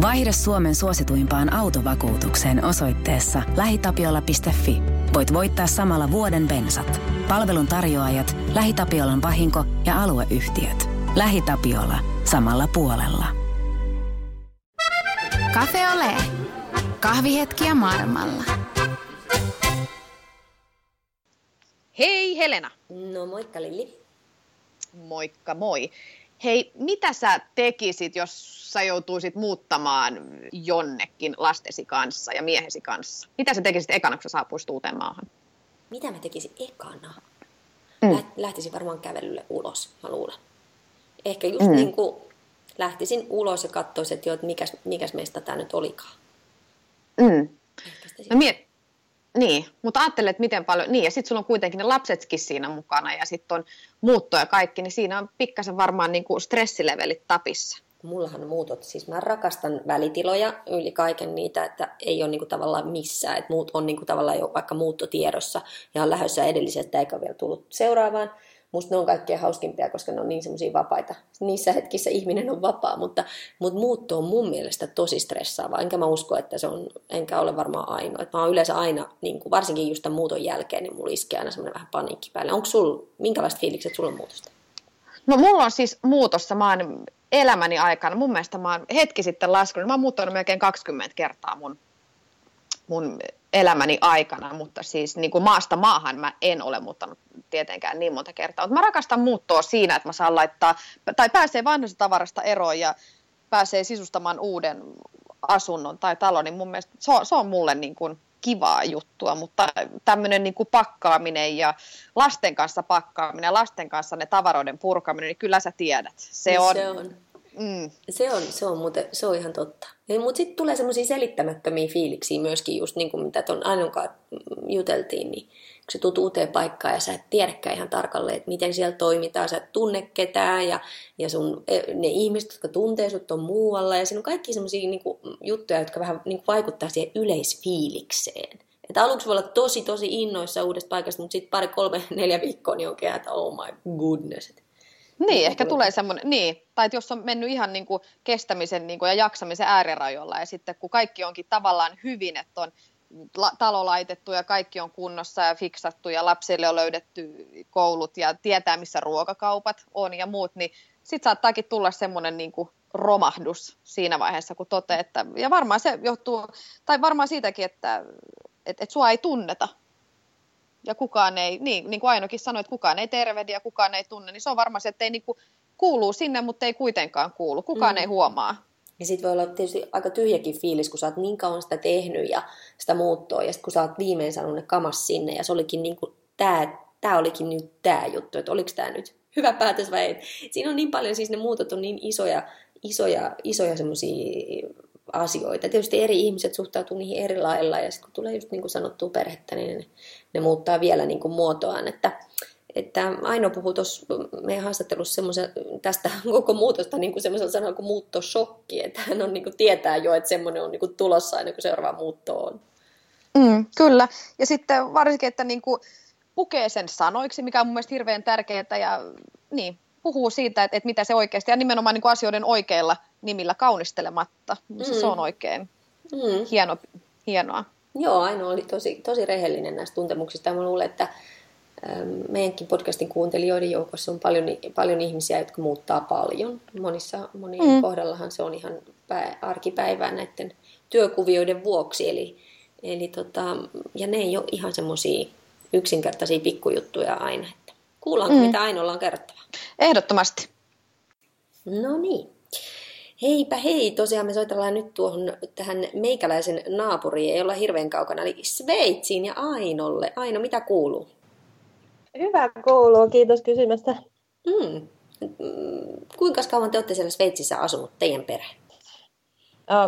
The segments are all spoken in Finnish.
Vaihda Suomen suosituimpaan autovakuutukseen osoitteessa lähitapiola.fi. Voit voittaa samalla vuoden bensat. Palvelun tarjoajat, LähiTapiolan vahinko ja alueyhtiöt. LähiTapiola. Samalla puolella. Cafe Ole. Kahvihetkiä maailmalla. Hei Helena. No moikka Lilli. Moikka moi. Hei, mitä sä tekisit, jos sä joutuisit muuttamaan jonnekin lastesi kanssa ja miehesi kanssa? Mitä sä tekisit ekana, kun sä saapuisit uuteen maahan? Mitä mä tekisin ekana? Mm. Lähtisin varmaan kävelylle ulos, mä luulen. Ehkä just mm. niin kuin lähtisin ulos ja katsoisin, että, jo, että mikäs, mikäs meistä tämä nyt olikaan. Mm. No miet, niin, mutta ajattelet, että miten paljon, niin ja sitten sulla on kuitenkin ne lapsetkin siinä mukana ja sitten on muutto ja kaikki, niin siinä on pikkasen varmaan niin kuin stressilevelit tapissa. Mullahan muutot, siis mä rakastan välitiloja yli kaiken niitä, että ei ole niin kuin tavallaan missään, että muut on niin kuin tavallaan jo vaikka muuttotiedossa ja on lähdössä edellisestä eikä vielä tullut seuraavaan. Musta ne on kaikkein hauskimpia, koska ne on niin semmoisia vapaita. Niissä hetkissä ihminen on vapaa, mutta, mutta muutto on mun mielestä tosi stressaavaa. Enkä mä usko, että se on, enkä ole varmaan ainoa. Että mä oon yleensä aina, niin kuin varsinkin just tämän muuton jälkeen, niin mulla iskee aina semmoinen vähän paniikki päälle. Onko sulla, minkälaiset fiilikset sulla on muutosta? No mulla on siis muutossa, mä oon elämäni aikana, mun mielestä mä oon hetki sitten laskenut, mä oon muuttanut melkein 20 kertaa mun, mun elämäni aikana, mutta siis niin kuin maasta maahan mä en ole muuttanut tietenkään niin monta kertaa. Mutta mä rakastan muuttoa siinä, että mä saan laittaa, tai pääsee vanhasta tavarasta eroon ja pääsee sisustamaan uuden asunnon tai talon, niin mun mielestä se on, se on mulle niin kuin kivaa juttua, mutta tämmöinen niin kuin pakkaaminen ja lasten kanssa pakkaaminen, lasten kanssa ne tavaroiden purkaminen, niin kyllä sä tiedät. Se niin on, se on Mm. Se, on, se, on muuten, se on ihan totta. Mutta sitten tulee semmoisia selittämättömiä fiiliksiä myöskin, just niin kuin mitä tuon Ainonkaan juteltiin, niin kun sä tuut uuteen paikkaan ja sä et tiedäkään ihan tarkalleen, että miten siellä toimitaan, sä et tunne ketään ja, ja sun, e, ne ihmiset, jotka tuntee sut on muualla ja siinä on kaikki semmoisia niin juttuja, jotka vähän niin vaikuttaa siihen yleisfiilikseen. Että aluksi voi olla tosi, tosi innoissa uudesta paikasta, mutta sitten pari, kolme, neljä viikkoa niin on että oh my goodness. Niin, ehkä tulee semmoinen, niin, tai että jos on mennyt ihan niin kuin kestämisen niin kuin ja jaksamisen äärirajoilla ja sitten kun kaikki onkin tavallaan hyvin, että on talo laitettu ja kaikki on kunnossa ja fiksattu ja lapsille on löydetty koulut ja tietää missä ruokakaupat on ja muut, niin sitten saattaakin tulla semmoinen niin kuin romahdus siinä vaiheessa, kun toteaa, että, ja varmaan se johtuu, tai varmaan siitäkin, että että että sua ei tunneta ja kukaan ei, niin, niin kuin Ainokin sanoi, että kukaan ei tervehdi ja kukaan ei tunne, niin se on varmaan se, että ei niin kuin, kuuluu sinne, mutta ei kuitenkaan kuulu. Kukaan mm. ei huomaa. Ja sitten voi olla tietysti aika tyhjäkin fiilis, kun sä oot niin kauan sitä tehnyt ja sitä muuttoa, ja sitten kun sä oot viimein saanut ne kamas sinne, ja se olikin niin kuin, tää, tää olikin nyt tää juttu, että oliko tämä nyt hyvä päätös vai ei. Siinä on niin paljon, siis ne muutot on niin isoja, isoja, isoja semmoisia asioita. Tietysti eri ihmiset suhtautuu niihin eri lailla ja sitten kun tulee just niin kuin sanottua perhettä, niin ne, ne muuttaa vielä niin kuin muotoaan. Että, että Aino puhui tuossa meidän haastattelussa tästä koko muutosta niin kuin semmoisella sanalla kuin muuttosokki, että hän on, niin kuin, tietää jo, että semmoinen on niin kuin tulossa aina kuin seuraava muutto on. Mm, kyllä, ja sitten varsinkin, että niin kuin pukee sen sanoiksi, mikä on mun mielestä hirveän tärkeää, ja niin, puhuu siitä, että, että mitä se oikeasti, ja nimenomaan niin kuin asioiden oikeilla nimillä kaunistelematta. Mm. Se on oikein mm. hieno, hienoa. Joo, Aino oli tosi, tosi rehellinen näistä tuntemuksista. Mä luulen, että meidänkin podcastin kuuntelijoiden joukossa on paljon, paljon ihmisiä, jotka muuttaa paljon. Monissa, monien mm. kohdallahan se on ihan pää, arkipäivää näiden työkuvioiden vuoksi. Eli, eli tota, ja ne ei ole ihan semmoisia yksinkertaisia pikkujuttuja aina. Että kuullaanko, mm. mitä Ainolla on kerrottavaa? Ehdottomasti. No niin. Heipä hei, tosiaan me soitellaan nyt tuohon tähän meikäläisen naapuriin, ei olla hirveän kaukana, eli Sveitsiin ja Ainolle. Aino, mitä kuuluu? Hyvä kuuluu, kiitos kysymästä. Mm. Kuinka kauan te olette siellä Sveitsissä asunut, teidän perhe?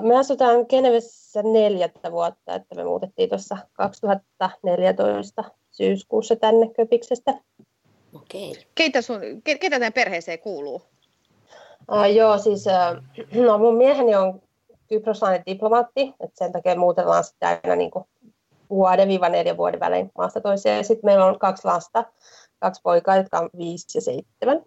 Me asutaan Genevessä neljättä vuotta, että me muutettiin tuossa 2014 syyskuussa tänne Köpiksestä. Okei. Keitä, sun, ketä teidän perheeseen kuuluu? Uh, joo, siis uh, no mun mieheni on kyproslainen diplomaatti, että sen takia muutellaan sitä aina niin kuin vuoden viiva neljän vuoden välein maasta toiseen. Ja sitten meillä on kaksi lasta, kaksi poikaa, jotka on viisi ja seitsemän.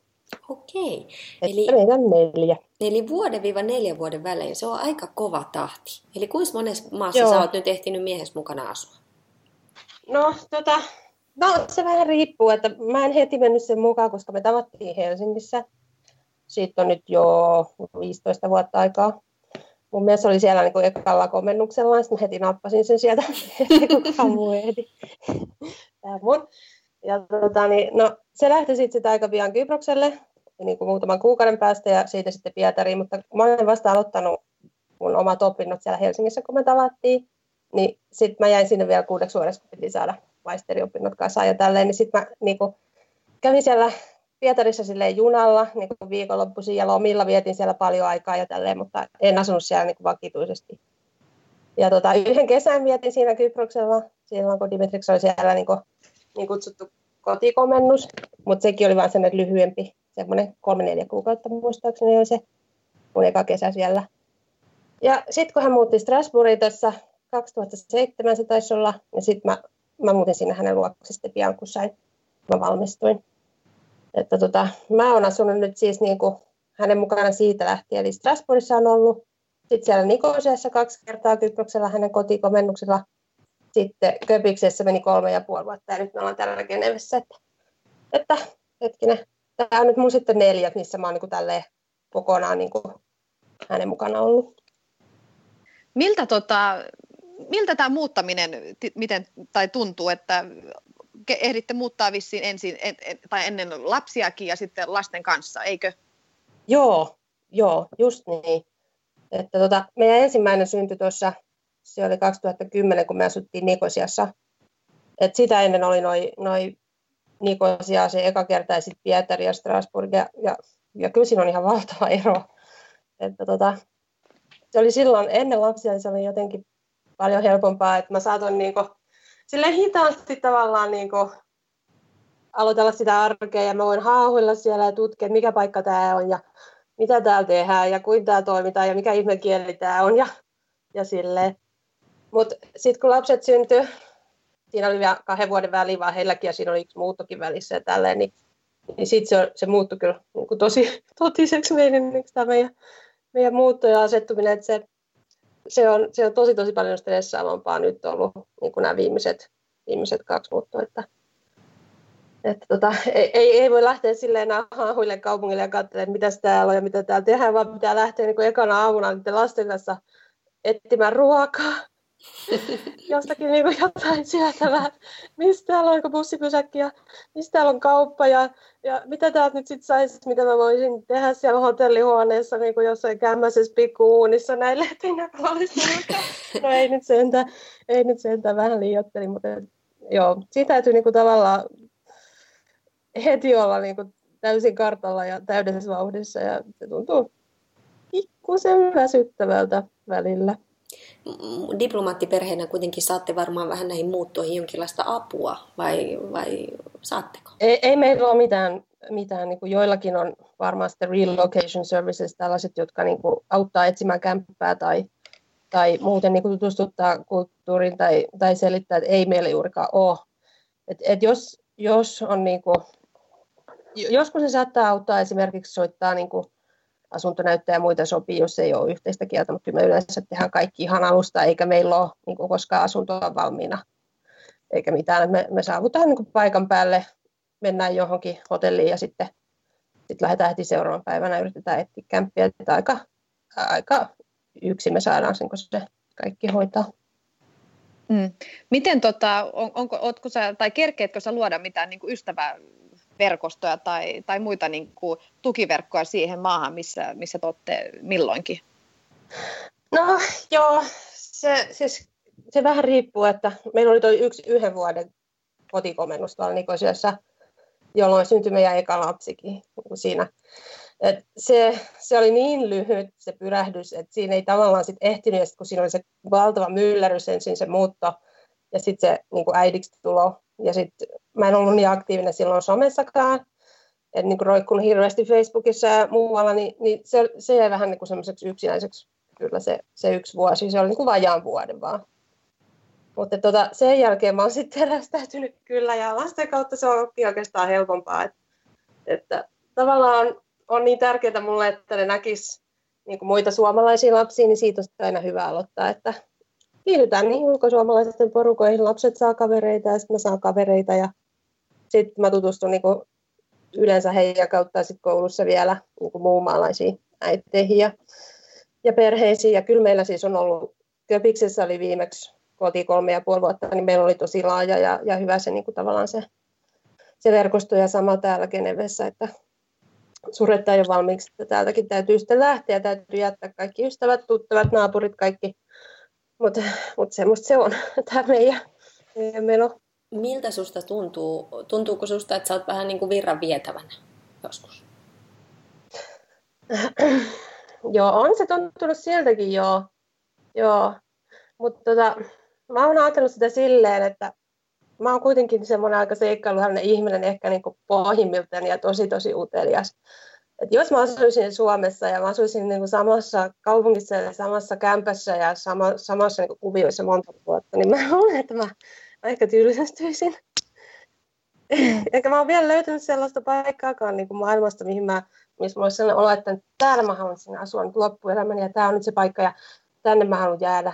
Okei. Eli, Meitä on neljä. Eli vuoden viiva neljän vuoden välein, se on aika kova tahti. Eli kuinka monessa maassa Joo. sä oot nyt ehtinyt miehes mukana asua? No, tota, no, se vähän riippuu, että mä en heti mennyt sen mukaan, koska me tavattiin Helsingissä. Siitä on nyt jo 15 vuotta aikaa. Mun mies oli siellä niin ekalla komennuksella, ja sitten heti nappasin sen sieltä, kukaan muu ehdi. Tämä mun. Ja tota, niin, no, se lähti sitten aika pian Kyprokselle, niin kuin muutaman kuukauden päästä ja siitä sitten Pietariin, mutta mä olen vasta aloittanut mun omat opinnot siellä Helsingissä, kun me tavattiin, niin sitten mä jäin sinne vielä kuudeksi vuodeksi, kun piti saada maisteriopinnot kasaan ja tälleen, niin sitten mä niin kuin, kävin siellä Pietarissa silleen junalla niin kuin viikonloppuisin ja lomilla vietin siellä paljon aikaa ja tälleen, mutta en asunut siellä niin kuin vakituisesti. Ja tota, yhden kesän vietin siinä Kyproksella, silloin kun Dimitrix oli siellä niin, kuin, niin kutsuttu kotikomennus, mutta sekin oli vain semmoinen lyhyempi, semmoinen kolme neljä kuukautta muistaakseni oli se mun eka kesä siellä. Ja sitten kun hän muutti Strasbourgiin tässä 2007 se taisi olla, ja sitten mä, mä muutin sinne hänen luokse sitten pian, kun sain, mä valmistuin. Että tota, mä oon asunut nyt siis niin kuin hänen mukana siitä lähtien, eli Strasbourgissa on ollut, sitten siellä Nikosiassa kaksi kertaa Kyproksella hänen kotikomennuksella, sitten Köpiksessä meni kolme ja puoli vuotta ja nyt me ollaan täällä Genevessä. Että, että hetkinen, tämä on nyt mun sitten neljät, missä mä oon niin tälleen kokonaan niin kuin hänen mukana ollut. Miltä, tota, miltä tämä muuttaminen miten, tai tuntuu, että ehditte muuttaa vissiin ensin, en, en, tai ennen lapsiakin ja sitten lasten kanssa, eikö? Joo, joo, just niin. Että tota, meidän ensimmäinen syntyi tuossa, se oli 2010, kun me asuttiin Nikosiassa. Et sitä ennen oli noin noi Nikosia se eka kerta ja sitten Pietari ja Strasbourg. Ja, ja, ja kyllä siinä on ihan valtava ero. Että tota, se oli silloin ennen lapsia, niin se oli jotenkin paljon helpompaa, että mä saatoin niinku, sille hitaasti tavallaan niinku, aloitella sitä arkea ja mä voin haahuilla siellä ja tutkia, mikä paikka tämä on ja mitä täällä tehdään ja kuinka täällä toimitaan ja mikä ihme kieli tämä on ja, ja silleen. Mutta sitten kun lapset syntyi, siinä oli vielä kahden vuoden väliin vaan heilläkin ja siinä oli yksi muuttokin välissä ja tälleen, niin, niin sitten se, se muuttui kyllä niin kuin tosi totiseksi meidän, niin tämä meidän, meidän muutto ja asettuminen, että se, se, on, se on tosi tosi paljon stressaavampaa nyt ollut niin kuin nämä viimeiset, viimeiset kaksi muuttoa, että, että tota, ei, ei, voi lähteä silleen haahuille kaupungille ja katselemaan, mitä täällä on ja mitä täällä tehdään, vaan pitää lähteä niin kuin ekana aamuna niiden lasten kanssa etsimään ruokaa jostakin niin jotain syötävää. Mistä täällä on bussipysäkki ja mistä täällä on kauppa ja, ja mitä täältä nyt sitten saisi, mitä mä voisin tehdä siellä hotellihuoneessa niin kuin jossain kämmäisessä pikkuuunissa näille No ei nyt sentään, ei nyt sentään vähän liiotteli, mutta joo, siitä täytyy niin kuin tavallaan heti olla niin kuin täysin kartalla ja täydessä vauhdissa ja se tuntuu pikkusen väsyttävältä välillä diplomaattiperheenä kuitenkin saatte varmaan vähän näihin muuttoihin jonkinlaista apua, vai, vai saatteko? Ei, ei meillä ole mitään, mitään niin kuin joillakin on varmaan sitten relocation services, tällaiset, jotka niin kuin auttaa etsimään kämppää tai, tai muuten niin kuin tutustuttaa kulttuuriin tai, tai selittää, että ei meillä juurikaan ole. Et, et jos, jos on niin kuin, joskus se saattaa auttaa esimerkiksi soittaa niin kuin asuntonäyttäjä ja muita sopii, jos ei ole yhteistä kieltä, mutta me yleensä tehdään kaikki ihan alusta, eikä meillä ole niin kuin koskaan asuntoa valmiina, eikä mitään. Me, me saavutaan niin kuin paikan päälle, mennään johonkin hotelliin ja sitten, sitten lähdetään heti seuraavan päivänä, yritetään etsiä kämppiä, että aika, aika yksin me saadaan sen, kun se kaikki hoitaa. Mm. Miten tota, on, onko, sä, tai kerkeetkö sä luoda mitään niin kuin ystävää verkostoja tai, tai muita niin kuin, tukiverkkoja siihen maahan, missä, missä te olette milloinkin? No joo, se, siis, se vähän riippuu, että meillä oli toi yksi yhden vuoden kotikomennus tuolla Nikosiassa, jolloin syntyi meidän eka lapsikin siinä. Et se, se, oli niin lyhyt se pyrähdys, että siinä ei tavallaan sit ehtinyt, ja sit kun siinä oli se valtava myllerys ensin se muutto, ja sitten se niin äidiksi tulo, ja sitten mä en ollut niin aktiivinen silloin somessakaan, että niin roikkunut hirveästi Facebookissa ja muualla, niin, niin se, se jäi vähän niin semmoiseksi yksinäiseksi kyllä se, se yksi vuosi. Se oli niin kuin vajaan vuoden vaan. Mutta tota, sen jälkeen mä oon sitten terästäytynyt kyllä ja lasten kautta se on oikeastaan helpompaa, että, että tavallaan on, on niin tärkeää mulle, että ne näkis niin kuin muita suomalaisia lapsia, niin siitä on aina hyvä aloittaa, että kiihdytään niin ulkosuomalaisten porukoihin, lapset saa kavereita ja sitten mä saan kavereita ja sitten mä tutustun niin kuin yleensä heidän kautta sit koulussa vielä niin kuin muunmaalaisiin äiteihin ja, ja perheisiin. Ja kyllä meillä siis on ollut, Köpiksessä oli viimeksi koti kolme ja puoli vuotta, niin meillä oli tosi laaja ja, ja hyvä se niin kuin tavallaan se, se verkosto ja sama täällä Genevessä, että suretta jo valmiiksi, että täältäkin täytyy sitten lähteä, täytyy jättää kaikki ystävät, tuttavat, naapurit, kaikki. Mutta mut semmoista se on, tämä meidän, meidän meno. Miltä susta tuntuu? Tuntuuko susta, että sä oot vähän niin kuin virran vietävänä joskus? joo, on se tuntunut sieltäkin, joo. joo. Mutta tota, mä oon ajatellut sitä silleen, että mä oon kuitenkin semmoinen aika seikkailuhainen ihminen ehkä niin pohjimmiltaan ja tosi tosi utelias. Et jos mä asuisin Suomessa ja mä asuisin niin kuin samassa kaupungissa ja samassa kämpässä ja sama, samassa niin kuin kuvioissa monta vuotta, niin mä luulen, että mä ehkä tylsästyisin. Eikä mä oon vielä löytänyt sellaista paikkaakaan niin kuin maailmasta, mihin mä, missä mä olisi sellainen olo, että täällä mä haluan sinne asua nyt loppuelämäni ja tää on nyt se paikka ja tänne mä haluan jäädä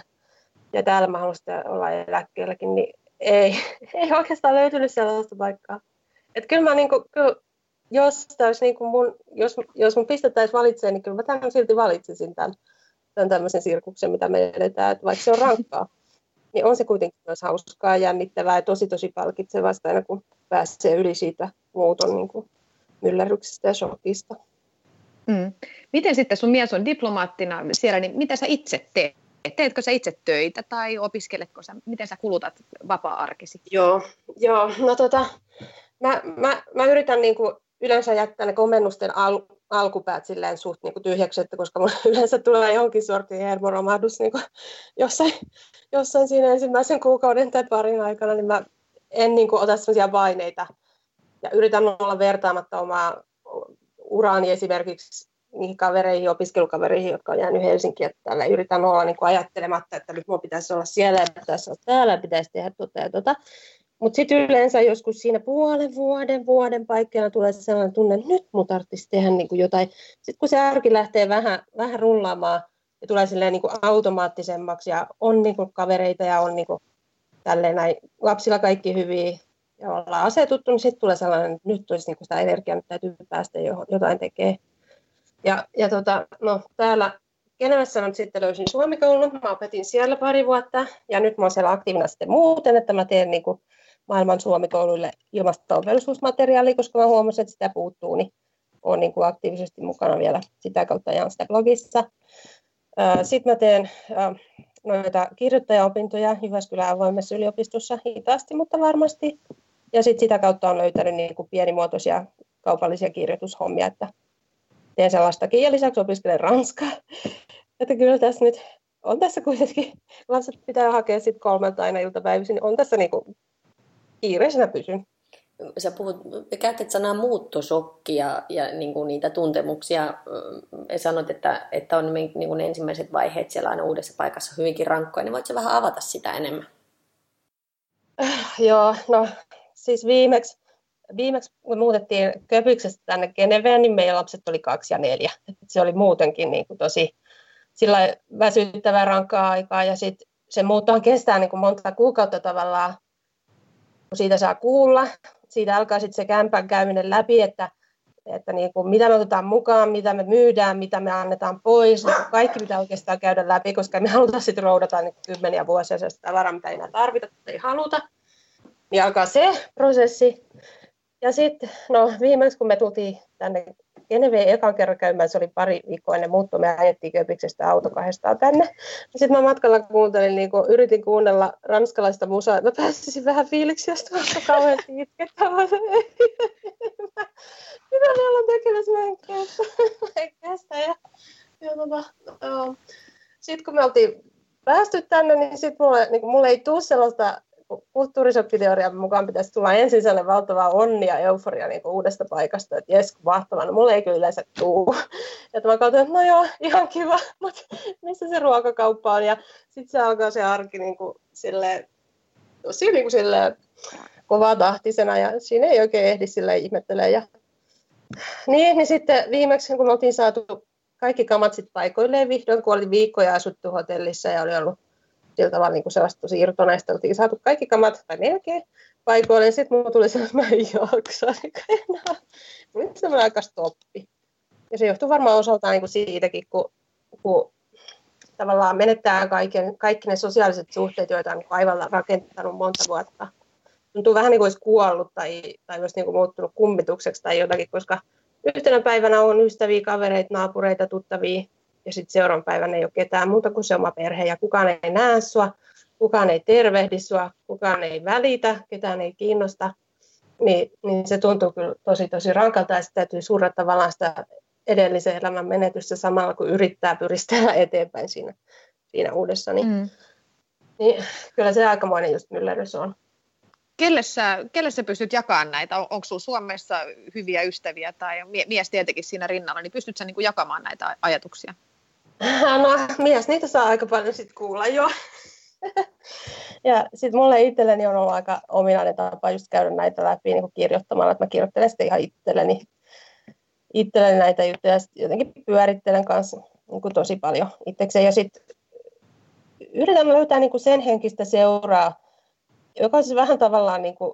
ja täällä mä haluan olla eläkkeelläkin, niin ei, ei oikeastaan löytynyt sellaista paikkaa. Et kyllä mä niinku, kyllä, jos, täys niinku mun, jos, jos mun pistettäisiin valitsemaan, niin kyllä mä tämän silti valitsisin tämän, tämän tämmöisen sirkuksen, mitä me edetään. Et vaikka se on rankkaa, niin on se kuitenkin myös hauskaa, jännittävää ja tosi tosi palkitsevasta aina kun pääsee yli siitä muuton niin kuin myllerryksestä ja shokista. Mm. Miten sitten sun mies on diplomaattina siellä, niin mitä sä itse teet? Teetkö sä itse töitä tai opiskeletko sä, miten sä kulutat vapaa-arkisi? Joo, joo no tota, mä, mä, mä yritän niin kuin yleensä jättää ne komennusten al, alkupäät silleen suht niin tyhjäksi, että koska mulla yleensä tulee johonkin sortin hermoromahdus niin kuin jossain, jossain siinä ensimmäisen kuukauden tai parin aikana, niin mä en niin kuin ota sellaisia paineita ja yritän olla vertaamatta omaa uraani esimerkiksi niihin kavereihin, opiskelukavereihin, jotka on jäänyt Helsinkiin, että tällä yritän olla niin kuin ajattelematta, että nyt minun pitäisi olla siellä ja pitäisi olla täällä pitäisi tehdä tuota ja tuota. Mutta sitten yleensä joskus siinä puolen vuoden, vuoden paikkeilla tulee sellainen tunne, että nyt mun tarvitsisi tehdä niin kuin jotain. Sitten kun se arki lähtee vähän, vähän rullaamaan ja tulee silleen niin kuin automaattisemmaksi ja on niin kuin kavereita ja on niin kuin tälleen näin, lapsilla kaikki hyviä ja ollaan asetuttu, niin sitten tulee sellainen, että nyt olisi niin kuin sitä energiaa, nyt täytyy päästä jotain tekemään. Ja, ja tota, no, täällä Genevessä nyt sitten löysin Suomikoulun, mä opetin siellä pari vuotta ja nyt mä oon siellä aktiivina sitten muuten, että mä teen niin kuin maailman suomikouluille ilmastovelvollisuusmateriaalia, koska mä huomasin, että sitä puuttuu, niin olen niin kuin aktiivisesti mukana vielä sitä kautta ajan sitä blogissa. Sitten mä teen noita kirjoittajaopintoja Jyväskylän avoimessa yliopistossa hitaasti, mutta varmasti. Ja sitten sitä kautta on löytänyt niin kuin pienimuotoisia kaupallisia kirjoitushommia, että teen sellaistakin ja lisäksi opiskelen ranskaa. Että kyllä tässä nyt on tässä kuitenkin, lapset pitää hakea sitten kolmelta aina iltapäivisin, niin on tässä niinku kiireisenä pysyn. Sä puhut, käytät sanaa muuttosokki ja, ja niin kuin niitä tuntemuksia. Sanot, että, että on niin kuin ensimmäiset vaiheet siellä aina uudessa paikassa hyvinkin rankkoja, niin voitko vähän avata sitä enemmän? Äh, joo, no siis viimeksi viimeksi kun muutettiin Köpyksestä tänne Geneveen, niin meidän lapset oli kaksi ja neljä. Se oli muutenkin niin kuin tosi sillä väsyttävää rankkaa aikaa ja sitten se muuttohan kestää niin kuin monta kuukautta tavallaan, siitä saa kuulla. Siitä alkaa sitten se kämpän käyminen läpi, että, että niin kuin mitä me otetaan mukaan, mitä me myydään, mitä me annetaan pois. Niin kaikki pitää oikeastaan käydä läpi, koska me halutaan sitten roudata niin kymmeniä vuosia sitä tavaraa, mitä ei enää tarvita tai ei haluta. Niin alkaa se prosessi. Ja sitten, no viimeksi kun me tultiin tänne Geneveen ekan kerran käymään, se oli pari viikkoa ennen muuttua, me ajettiin Köpiksestä auto kahdestaan tänne. Sitten mä matkalla kuuntelin, niin kun yritin kuunnella ranskalaista musaa, mä pääsisin vähän fiiliksi, jos tuossa kauheasti itkettää. Mitä ne ollaan tekemässä, mä en kestä. Ja, ja tota. Sitten kun me oltiin päästy tänne, niin sitten mulle, niin mulle ei tule sellaista kulttuurisokkiteorian mukaan pitäisi tulla ensin sellainen valtava onni ja euforia niin kuin uudesta paikasta, että jes, mahtavaa, no mulle ei kyllä yleensä tuu. Ja mä katsoin, että no joo, ihan kiva, mutta missä se ruokakauppa on, ja sitten se alkaa se arki niin kuin silleen, tosi niin kuin silleen kovaa tahtisena, ja siinä ei oikein ehdi sille ihmettelee, ja niin, niin sitten viimeksi, kun me oltiin saatu kaikki kamat sitten paikoilleen vihdoin, kun oli viikkoja asuttu hotellissa ja oli ollut sillä tavalla niin kuin sellaista tosi irtonaista, oltiin saatu kaikki kamat, tai melkein, paikoilleen. Sitten mulla tuli sellainen, että mä en jaksa, niin enää. Tuli sellainen aika stoppi. Ja se johtuu varmaan osaltaan niin kuin siitäkin, kun, kun tavallaan menettää kaiken, kaikki ne sosiaaliset suhteet, joita on aivan rakentanut monta vuotta. Tuntuu vähän niin kuin olisi kuollut tai, tai olisi niin kuin muuttunut kummitukseksi tai jotakin, koska yhtenä päivänä on ystäviä, kavereita, naapureita, tuttavia, ja sitten seuraavan päivänä ei ole ketään muuta kuin se oma perhe, ja kukaan ei näe sua, kukaan ei tervehdi sua, kukaan ei välitä, ketään ei kiinnosta, niin, niin se tuntuu kyllä tosi tosi rankalta, ja sitten täytyy surra tavallaan sitä edellisen elämän menetystä samalla, kun yrittää pyristellä eteenpäin siinä, siinä uudessa, niin, mm. niin kyllä se aikamoinen just myllerys on kelle sä, kelle sä pystyt jakamaan näitä? On, onko sinulla Suomessa hyviä ystäviä tai mies tietenkin siinä rinnalla, niin pystyt sä niin jakamaan näitä ajatuksia? No mies, niitä saa aika paljon sitten kuulla jo. ja sitten mulle itselleni on ollut aika ominainen tapa just käydä näitä läpi niin kuin kirjoittamalla, että mä kirjoittelen sitten ihan itselleni, itselleni näitä juttuja ja jotenkin pyörittelen kanssa niin kuin tosi paljon itsekseen. Ja sitten yritän löytää niin kuin sen henkistä seuraa, joka siis vähän tavallaan niin kuin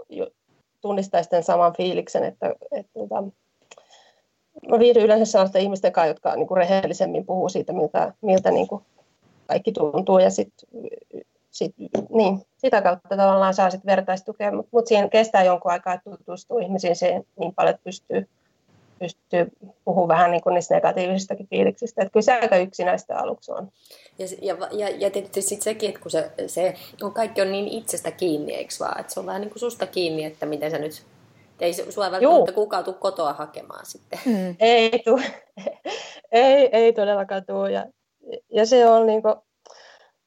tunnistaisi tämän saman fiiliksen, että, että, että tota, mä viihdyn yleensä sellaisten ihmisten kanssa, jotka niin kuin rehellisemmin puhuu siitä, miltä, miltä niin kuin kaikki tuntuu ja sit, sit, niin, sitä kautta tavallaan saa sit vertaistukea, mutta mut siinä kestää jonkun aikaa, että tutustuu ihmisiin siihen niin paljon, että pystyy, pystyy puhumaan vähän niin kuin niistä negatiivisistakin fiiliksistä. Että kyllä se aika yksinäistä aluksi on. Ja, ja, ja, ja tietysti sitten sekin, että kun se, se on, kaikki on niin itsestä kiinni, eikö vaan? Että se on vähän niin kuin susta kiinni, että miten sä nyt ei sua välttämättä kukaan tule kotoa hakemaan sitten. Mm. Ei, tu, ei, ei todellakaan tule. Ja, ja se on niin kuin,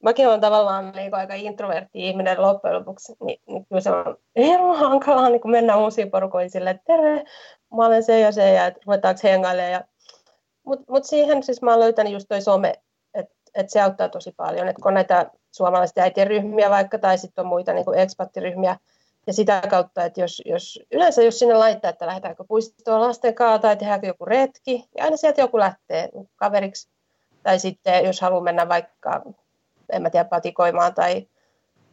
mäkin olen tavallaan niin kuin aika introvertti ihminen loppujen lopuksi, niin, niin kyllä se on ihan hankalaa niin kuin mennä uusiin porukoihin silleen, että terve, mä olen se ja se, ja että ruvetaanko hengailemaan. Ja... Mutta mut siihen siis mä oon löytänyt just toi some, että et se auttaa tosi paljon, että kun on näitä suomalaisia äitien ryhmiä vaikka, tai sitten on muita niin kuin ekspattiryhmiä, ja sitä kautta, että jos, jos, yleensä jos sinne laittaa, että lähdetäänkö puistoon lasten kanssa tai tehdäänkö joku retki, niin aina sieltä joku lähtee kaveriksi. Tai sitten jos haluaa mennä vaikka, en mä tiedä, patikoimaan tai,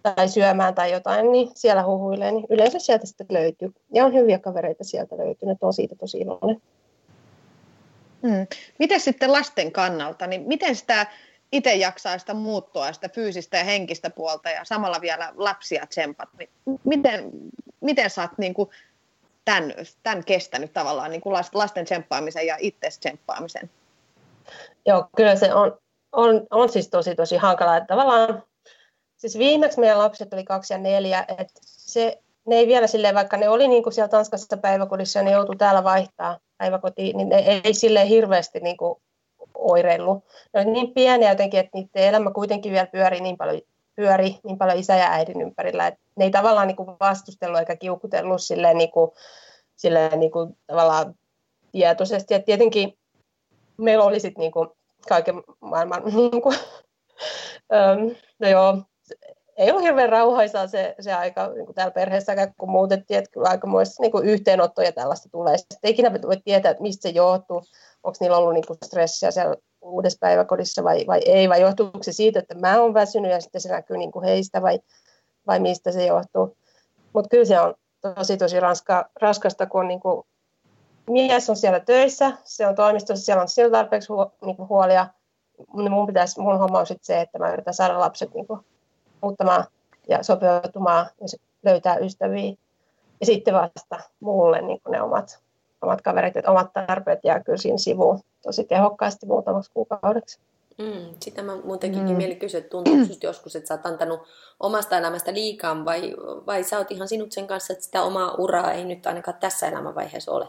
tai syömään tai jotain, niin siellä huhuilee, niin yleensä sieltä sitten löytyy. Ja on hyviä kavereita sieltä löytynyt, on siitä tosi iloinen. Hmm. Miten sitten lasten kannalta, niin miten sitä itse jaksaa sitä muuttua, sitä fyysistä ja henkistä puolta ja samalla vielä lapsia tsempat, niin miten, miten sä oot niin kuin tämän, tämän kestänyt tavallaan niin kuin lasten tsemppaamisen ja itse tsemppaamisen? Joo, kyllä se on, on, on siis tosi tosi hankalaa. Että tavallaan, siis viimeksi meidän lapset oli kaksi ja neljä, että se, ne ei vielä silleen, vaikka ne oli niin kuin siellä Tanskassa päiväkodissa ja ne joutui täällä vaihtaa päiväkotiin, niin ne ei silleen hirveästi niin kuin oireillut. Ne oli niin pieniä jotenkin, että niiden elämä kuitenkin vielä pyöri niin paljon, pyöri niin paljon isä ja äidin ympärillä, että ne ei tavallaan niin kuin vastustellut eikä kiukutellut silleen, niin kuin, silleen niin kuin tavallaan tietoisesti. Ja tietenkin meillä oli sitten niin kuin kaiken maailman, niin kuin, no joo, ei ollut hirveän rauhaisaa se, se aika niin kuin täällä perheessä, kun muutettiin, että kyllä aikamoista niin yhteenottoja tällaista tulee. Sitten ikinä voi tietää, että mistä se johtuu onko niillä ollut niinku stressiä siellä uudessa päiväkodissa vai, vai ei, vai johtuuko se siitä, että mä oon väsynyt ja sitten se näkyy niinku heistä vai, vai mistä se johtuu. Mutta kyllä se on tosi tosi ranska, raskasta, kun on niinku, mies on siellä töissä, se on toimistossa, siellä on sillä tarpeeksi huo, niinku huolia. Mun, pitäisi, mun homma on sitten se, että mä yritän saada lapset niinku, muuttamaan ja sopeutumaan ja löytää ystäviä. Ja sitten vasta mulle niin ne omat omat kaverit, että omat tarpeet jää kyllä siinä sivuun tosi tehokkaasti muutamaksi kuukaudeksi. Mm, sitä mä muutenkin mm. mieli kysyä, että tuntuu joskus, että sä oot antanut omasta elämästä liikaa vai, vai sä oot ihan sinut sen kanssa, että sitä omaa uraa ei nyt ainakaan tässä elämänvaiheessa ole?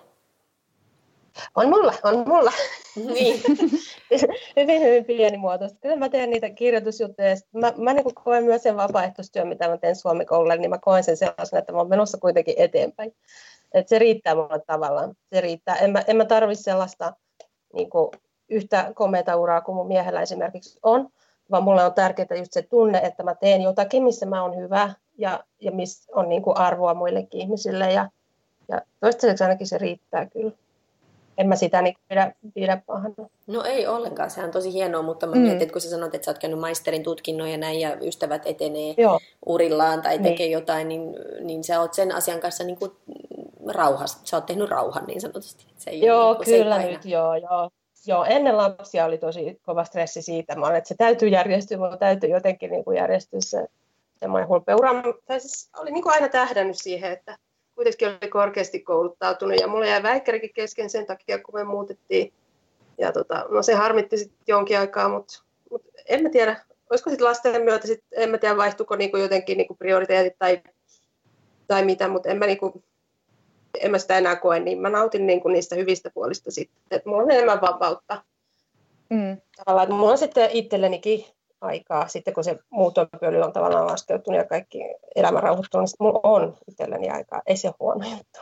On mulla, on mulla. Niin. hyvin, hyvin pienimuotoista. Kyllä mä teen niitä kirjoitusjuttuja. Mä, mä niin koen myös sen vapaaehtoistyön, mitä mä teen Suomikoululle, niin mä koen sen sellaisena, että mä oon menossa kuitenkin eteenpäin. Et se riittää mulle tavallaan. Se riittää. En mä, en mä tarvitse sellaista niin kuin, yhtä komeata uraa kuin mun miehellä esimerkiksi on, vaan mulle on tärkeää just se tunne, että mä teen jotakin, missä mä oon hyvä ja, ja missä on niin kuin arvoa muillekin ihmisille. Ja, ja toistaiseksi ainakin se riittää kyllä. En mä sitä niin pidä, pidä pahana. No ei ollenkaan, sehän on tosi hienoa, mutta mä mm. mietin, että kun sä sanot, että sä oot käynyt maisterin tutkinnon ja näin ja ystävät etenee Joo. urillaan tai tekee niin. jotain, niin, niin sä oot sen asian kanssa niin kuin rauhassa, sä oot tehnyt rauhan niin sanotusti. Se ei joo, niin kyllä se nyt, joo, joo. Joo, ennen lapsia oli tosi kova stressi siitä, mä olen, että se täytyy järjestyä, mutta täytyy jotenkin niin kuin järjestyä se semmoinen hulpeura. Tai siis oli niin kuin aina tähdännyt siihen, että kuitenkin oli korkeasti kouluttautunut ja mulla jäi väikkärikin kesken sen takia, kun me muutettiin. Ja tota, no se harmitti sitten jonkin aikaa, mutta, mutta en mä tiedä, olisiko sitten lasten myötä, sit, en mä tiedä vaihtuiko niinku jotenkin niinku prioriteetit tai, tai mitä, mutta en mä, niinku, en mä sitä enää koe, niin mä nautin niinku niistä hyvistä puolista sitten, että mulla on enemmän vapautta. Mm. Tavallaan, että mulla on sitten itsellenikin aikaa, sitten kun se muutonpöly on tavallaan laskeutunut ja kaikki elämä rauhoittunut, niin mulla on itselläni aikaa. Ei se huono juttu.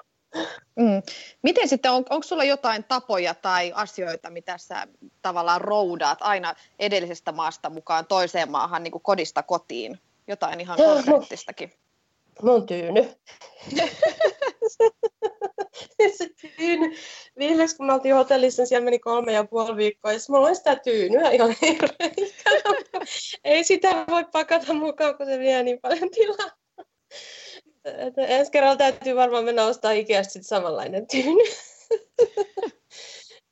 Mm. Miten sitten, on, onko sulla jotain tapoja tai asioita, mitä sä tavallaan roudaat aina edellisestä maasta mukaan toiseen maahan, niin kuin kodista kotiin? Jotain ihan konkreettistakin. Mun tyyny. se tyyny. Viimeksi kun me oltiin hotellissa, niin siellä meni kolme ja puoli viikkoa, ja mulla on sitä tyynyä ihan Ei sitä voi pakata mukaan, kun se vie niin paljon tilaa. Ensi kerralla täytyy varmaan mennä ostaa Ikeasta samanlainen tyyny.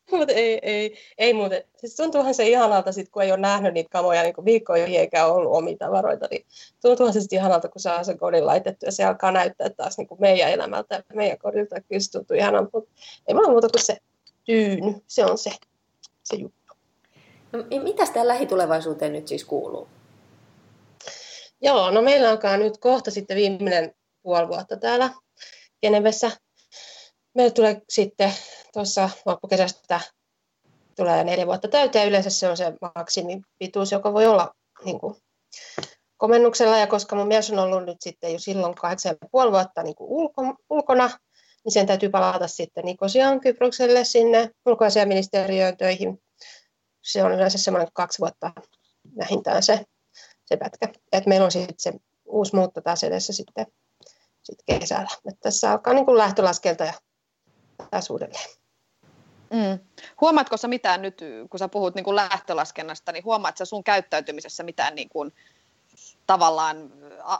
Mutta ei, ei, ei muuten. Siis tuntuuhan se ihanalta, sit, kun ei ole nähnyt niitä kamoja niin viikkoja eikä ollut omia tavaroita, niin tuntuuhan se ihanalta, kun saa sen kodin laitettu ja se alkaa näyttää taas niin kuin meidän elämältä, meidän kodilta. Kyllä se tuntuu ihanalta, mutta ei mulla muuta kuin se tyyny, se on se, se juttu. No, mitä tämä lähitulevaisuuteen nyt siis kuuluu? Joo, no meillä onkaan nyt kohta sitten viimeinen puoli vuotta täällä Genevessä. Meille tulee sitten tuossa loppukesästä tulee neljä vuotta täyteen. Yleensä se on se maksimipituus, joka voi olla niin kuin, komennuksella. Ja koska mun mies on ollut nyt sitten jo silloin kahdeksan ja puoli vuotta niin kuin ulko, ulkona, niin sen täytyy palata sitten Nikosiaan Kyprokselle sinne ulkoasiaministeriöön töihin. Se on yleensä semmoinen kaksi vuotta vähintään se, se pätkä. Et meillä on sitten se uusi muutto taas edessä sitten, sitten kesällä. Et tässä alkaa niin kuin lähtölaskelta ja taas uudelleen. Mm. Huomaatko sä mitään nyt, kun sä puhut niin kuin lähtölaskennasta, niin huomaatko sä sun käyttäytymisessä mitään niin kuin, tavallaan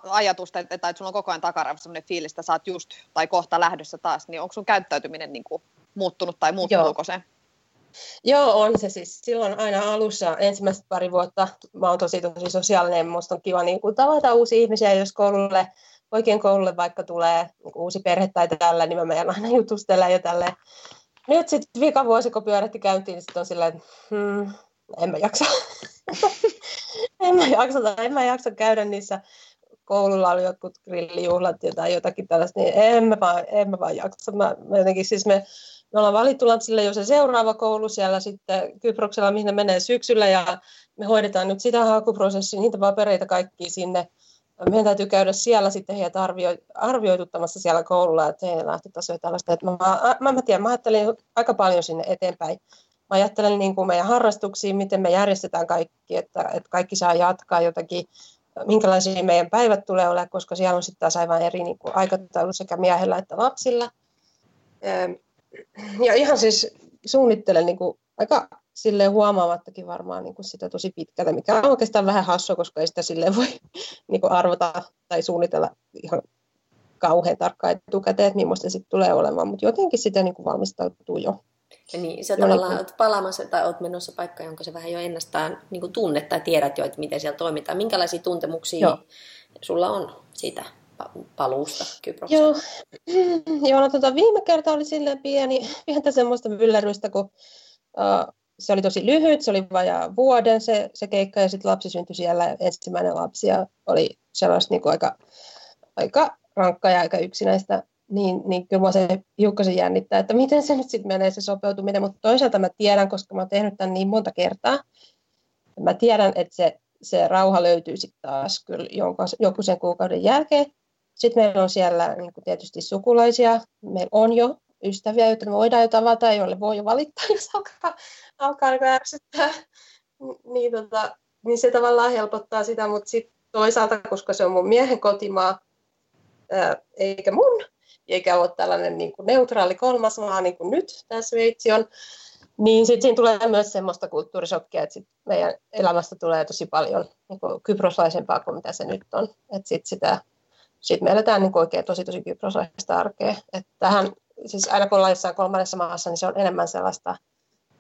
ajatusta, että, että sulla on koko ajan takaraivossa sellainen fiilis, että sä oot just tai kohta lähdössä taas, niin onko sun käyttäytyminen niin kuin, muuttunut tai muuttuuko Joo. se? Joo, on se siis. Silloin aina alussa ensimmäiset pari vuotta mä oon tosi, tosi sosiaalinen. Musta on kiva niin kuin, tavata uusia ihmisiä, jos koululle, poikien koululle vaikka tulee niin uusi perhe tai tällä, niin mä menen aina jutustella ja tälleen nyt sitten vika vuosi, kun pyörähti käyntiin, niin sitten on silleen, että hmm, en mä jaksa. en mä jaksa, en mä jaksa käydä niissä koululla oli jotkut grillijuhlat tai jotakin tällaista, niin en mä vaan, en mä vaan jaksa. Mä, mä jotenkin, siis me, me ollaan valittu lapsille jo se seuraava koulu siellä sitten Kyproksella, mihin ne menee syksyllä ja me hoidetaan nyt sitä hakuprosessia, niitä papereita kaikki sinne meidän täytyy käydä siellä sitten heitä arvio, arvioituttamassa siellä koululla, että heidän lähtötasoja tällaista. Että mä, mä, mä, tiedän, mä ajattelin aika paljon sinne eteenpäin. Mä ajattelen niin kuin meidän harrastuksiin, miten me järjestetään kaikki, että, että kaikki saa jatkaa jotakin, minkälaisia meidän päivät tulee olemaan, koska siellä on sitten taas aivan eri niin kuin aikataulu sekä miehellä että lapsilla. Ja ihan siis suunnittelen niin kuin aika silleen huomaamattakin varmaan niin kuin sitä tosi pitkältä, mikä on oikeastaan vähän hassua, koska ei sitä silleen voi niin kuin arvata tai suunnitella ihan kauhean tarkkaan etukäteen, että millaista sitten tulee olemaan, mutta jotenkin sitä niin kuin valmistautuu jo. Ja niin, sä tavallaan niin olet palaamassa tai olet menossa paikkaan, jonka se vähän jo ennestään niin kuin tunnet tai tiedät jo, että miten siellä toimitaan. Minkälaisia tuntemuksia Joo. sulla on siitä paluusta Kyprokseen? Joo, Joo no, tota, viime kerta oli silleen pieni, pientä semmoista myllerrystä, kun uh, se oli tosi lyhyt, se oli vajaa vuoden se, se keikka ja sitten lapsi syntyi siellä, ensimmäinen lapsi ja oli sellaista niin kuin aika, aika rankka ja aika yksinäistä, niin, niin kyllä mua se hiukkasen jännittää, että miten se nyt sitten menee se sopeutuminen, mutta toisaalta mä tiedän, koska mä oon tehnyt tämän niin monta kertaa, mä tiedän, että se, se rauha löytyy sitten taas kyllä jonkun, jonkun sen kuukauden jälkeen. Sitten meillä on siellä niin tietysti sukulaisia, meillä on jo ystäviä, joita voidaan jo tavata, joille voi jo valittaa, jos alkaa, alkaa niin ärsyttää. Niin, tota, niin se tavallaan helpottaa sitä, mutta sitten toisaalta, koska se on mun miehen kotimaa, ää, eikä mun, eikä ole tällainen niin kuin neutraali kolmas maa, niin kuin nyt tämä Sveitsi on, niin sitten siinä tulee myös semmoista kulttuurisokkia, että sit meidän elämästä tulee tosi paljon niin kuin kyproslaisempaa kuin mitä se nyt on. Että sitten sitä, sit me eletään niin oikein tosi tosi kyproslaista arkea. Että tähän, siis aina kun ollaan jossain kolmannessa maassa, niin se on enemmän sellaista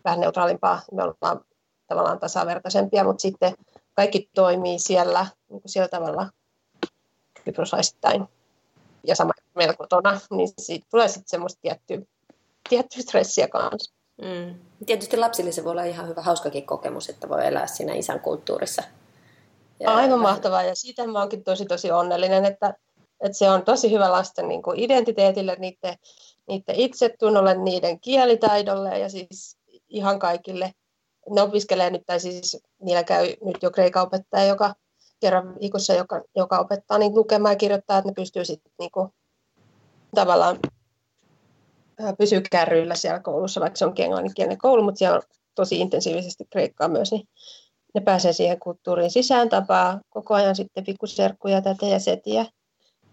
vähän neutraalimpaa. Me ollaan tavallaan tasavertaisempia, mutta sitten kaikki toimii siellä niin kuin sillä tavalla kyproslaisittain. Ja sama meillä kotona, niin siitä tulee sitten semmoista tiettyä, tiettyä stressiä kanssa. Mm. Tietysti lapsille se voi olla ihan hyvä, hauskakin kokemus, että voi elää siinä isän kulttuurissa. Ja Aivan mahtavaa ja siitä mä oonkin tosi tosi onnellinen, että, että se on tosi hyvä lasten niin kuin identiteetille, niiden, niiden itsetunnolle, niiden kielitaidolle ja siis ihan kaikille. Ne opiskelee nyt, tai siis niillä käy nyt jo kreikaupettaja, joka kerran viikossa, joka, joka opettaa niin lukemaan ja kirjoittaa, että ne pystyy sitten niin kuin, tavallaan pysyä kärryillä siellä koulussa, vaikka se onkin englanninkielinen koulu, mutta siellä on tosi intensiivisesti kreikkaa myös, niin ne pääsee siihen kulttuuriin sisään, tapaa koko ajan sitten pikkuserkkuja, tätä ja setiä,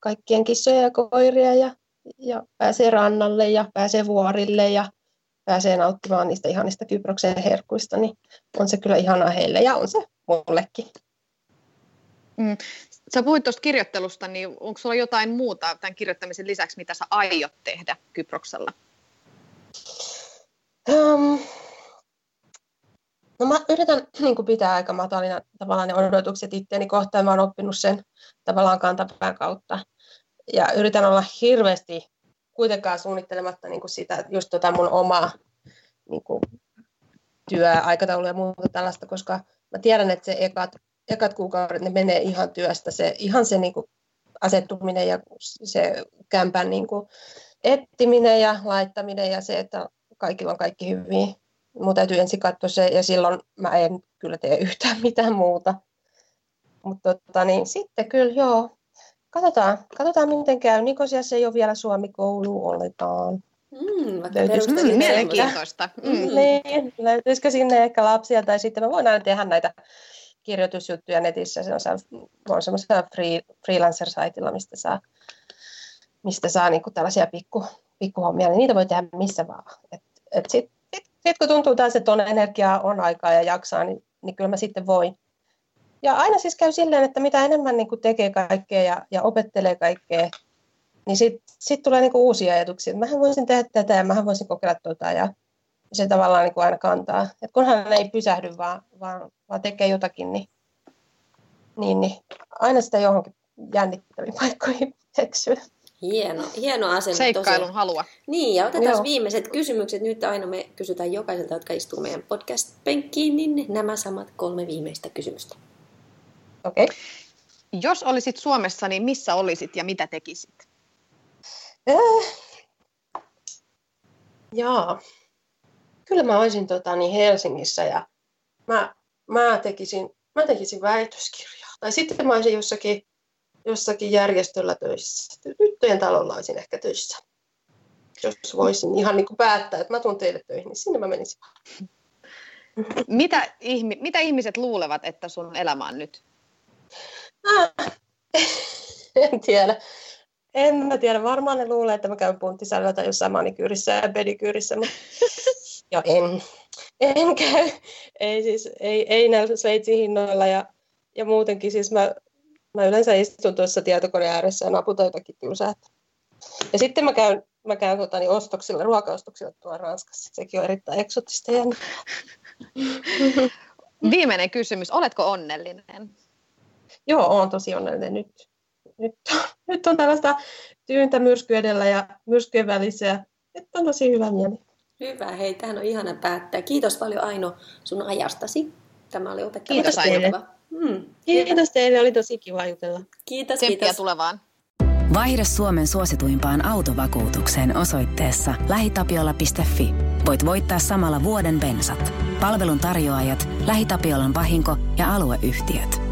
kaikkien kissoja ja koiria ja, ja pääsee rannalle ja pääsee vuorille ja pääsee nauttimaan niistä ihanista Kyproksen herkuista, niin on se kyllä ihanaa heille ja on se mullekin. Mm. Sä puhuit tuosta kirjoittelusta, niin onko sulla jotain muuta tämän kirjoittamisen lisäksi, mitä sä aiot tehdä Kyproksella? Um, no mä yritän niin kuin pitää aika matalina tavallaan ne odotukset itseäni kohtaan. Mä oon oppinut sen tavallaan kantapään kautta. Ja yritän olla hirveästi kuitenkaan suunnittelematta niin kuin sitä, just tota mun omaa niin kuin työaikataulua ja muuta tällaista, koska mä tiedän, että se ekat ekat kuukaudet ne menee ihan työstä. Se, ihan se niin kuin asettuminen ja se kämpän niin kuin ettiminen ja laittaminen ja se, että kaikilla on kaikki hyvin. Mun täytyy ensin katsoa se ja silloin mä en kyllä tee yhtään mitään muuta. Mutta tota, niin, sitten kyllä joo, katsotaan, katsotaan miten käy. Nikosiassa ei ole vielä suomi-koulu ollenkaan. Mm, vaikka mm, mielenkiintoista. Mm. Niin, löytyisikö sinne ehkä lapsia tai sitten mä voin aina tehdä näitä kirjoitusjuttuja netissä. Se on, on semmoisella free, freelancer-saitilla, mistä saa, mistä saa niinku tällaisia pikku, pikkuhommia, niin niitä voi tehdä missä vaan. Et, et Sitten sit, sit, kun tuntuu taas, että on energiaa, on aikaa ja jaksaa, niin, niin kyllä mä sitten voin. Ja aina siis käy silleen, että mitä enemmän niin tekee kaikkea ja, ja opettelee kaikkea, niin sitten sit tulee niin uusia ajatuksia. Mähän voisin tehdä tätä ja mähän voisin kokeilla tuota. Ja se tavallaan niin kuin aina kantaa. Et kunhan ei pysähdy, vaan, vaan, vaan tekee jotakin, niin, niin, niin aina sitä johonkin jännittäviin paikkoihin eksyy. Hieno, hieno asenne. Seikkailun tosiaan. halua. Niin, ja otetaan Joo. viimeiset kysymykset. Nyt aina me kysytään jokaiselta, jotka istuu meidän podcast-penkkiin, niin nämä samat kolme viimeistä kysymystä. Okay. Jos olisit Suomessa, niin missä olisit ja mitä tekisit? Äh. Jaa kyllä mä olisin tota, niin Helsingissä ja mä, mä, tekisin, mä tekisin väitöskirjaa. Tai sitten mä olisin jossakin, jossakin järjestöllä töissä. Tyttöjen talolla olisin ehkä töissä. Jos voisin ihan niin kuin päättää, että mä tuun teille töihin, niin sinne mä menisin. Mitä, ihmi, mitä ihmiset luulevat, että sun elämä on nyt? Ah, en tiedä. En mä tiedä. Varmaan ne luulee, että mä käyn punttisalilla tai jossain manikyyrissä ja pedikyyrissä, mutta ja en, en käy. Ei, siis, ei, ei näillä Sveitsin hinnoilla ja, ja muutenkin siis mä, mä yleensä istun tuossa tietokoneen ääressä ja naputan jotakin tylsää. Ja sitten mä käyn, mä käyn tota, niin ostoksilla, ruokaostoksilla tuolla Ranskassa. Sekin on erittäin eksotista. Viimeinen kysymys. Oletko onnellinen? Joo, olen tosi onnellinen nyt. Nyt, nyt on tällaista tyyntä myrsky edellä ja myrskyjen välissä ja nyt on tosi hyvä mieli. Hyvä, hei, tähän on ihana päättää. Kiitos paljon Aino sun ajastasi. Tämä oli opettava. Kiitos teille. Hmm. Kiitos teille, oli tosi kiva jutella. Kiitos, Tsemppiä kiitos. tulevaan. Vaihda Suomen suosituimpaan autovakuutukseen osoitteessa lähitapiola.fi. Voit voittaa samalla vuoden bensat. Palvelun tarjoajat, LähiTapiolan vahinko ja alueyhtiöt.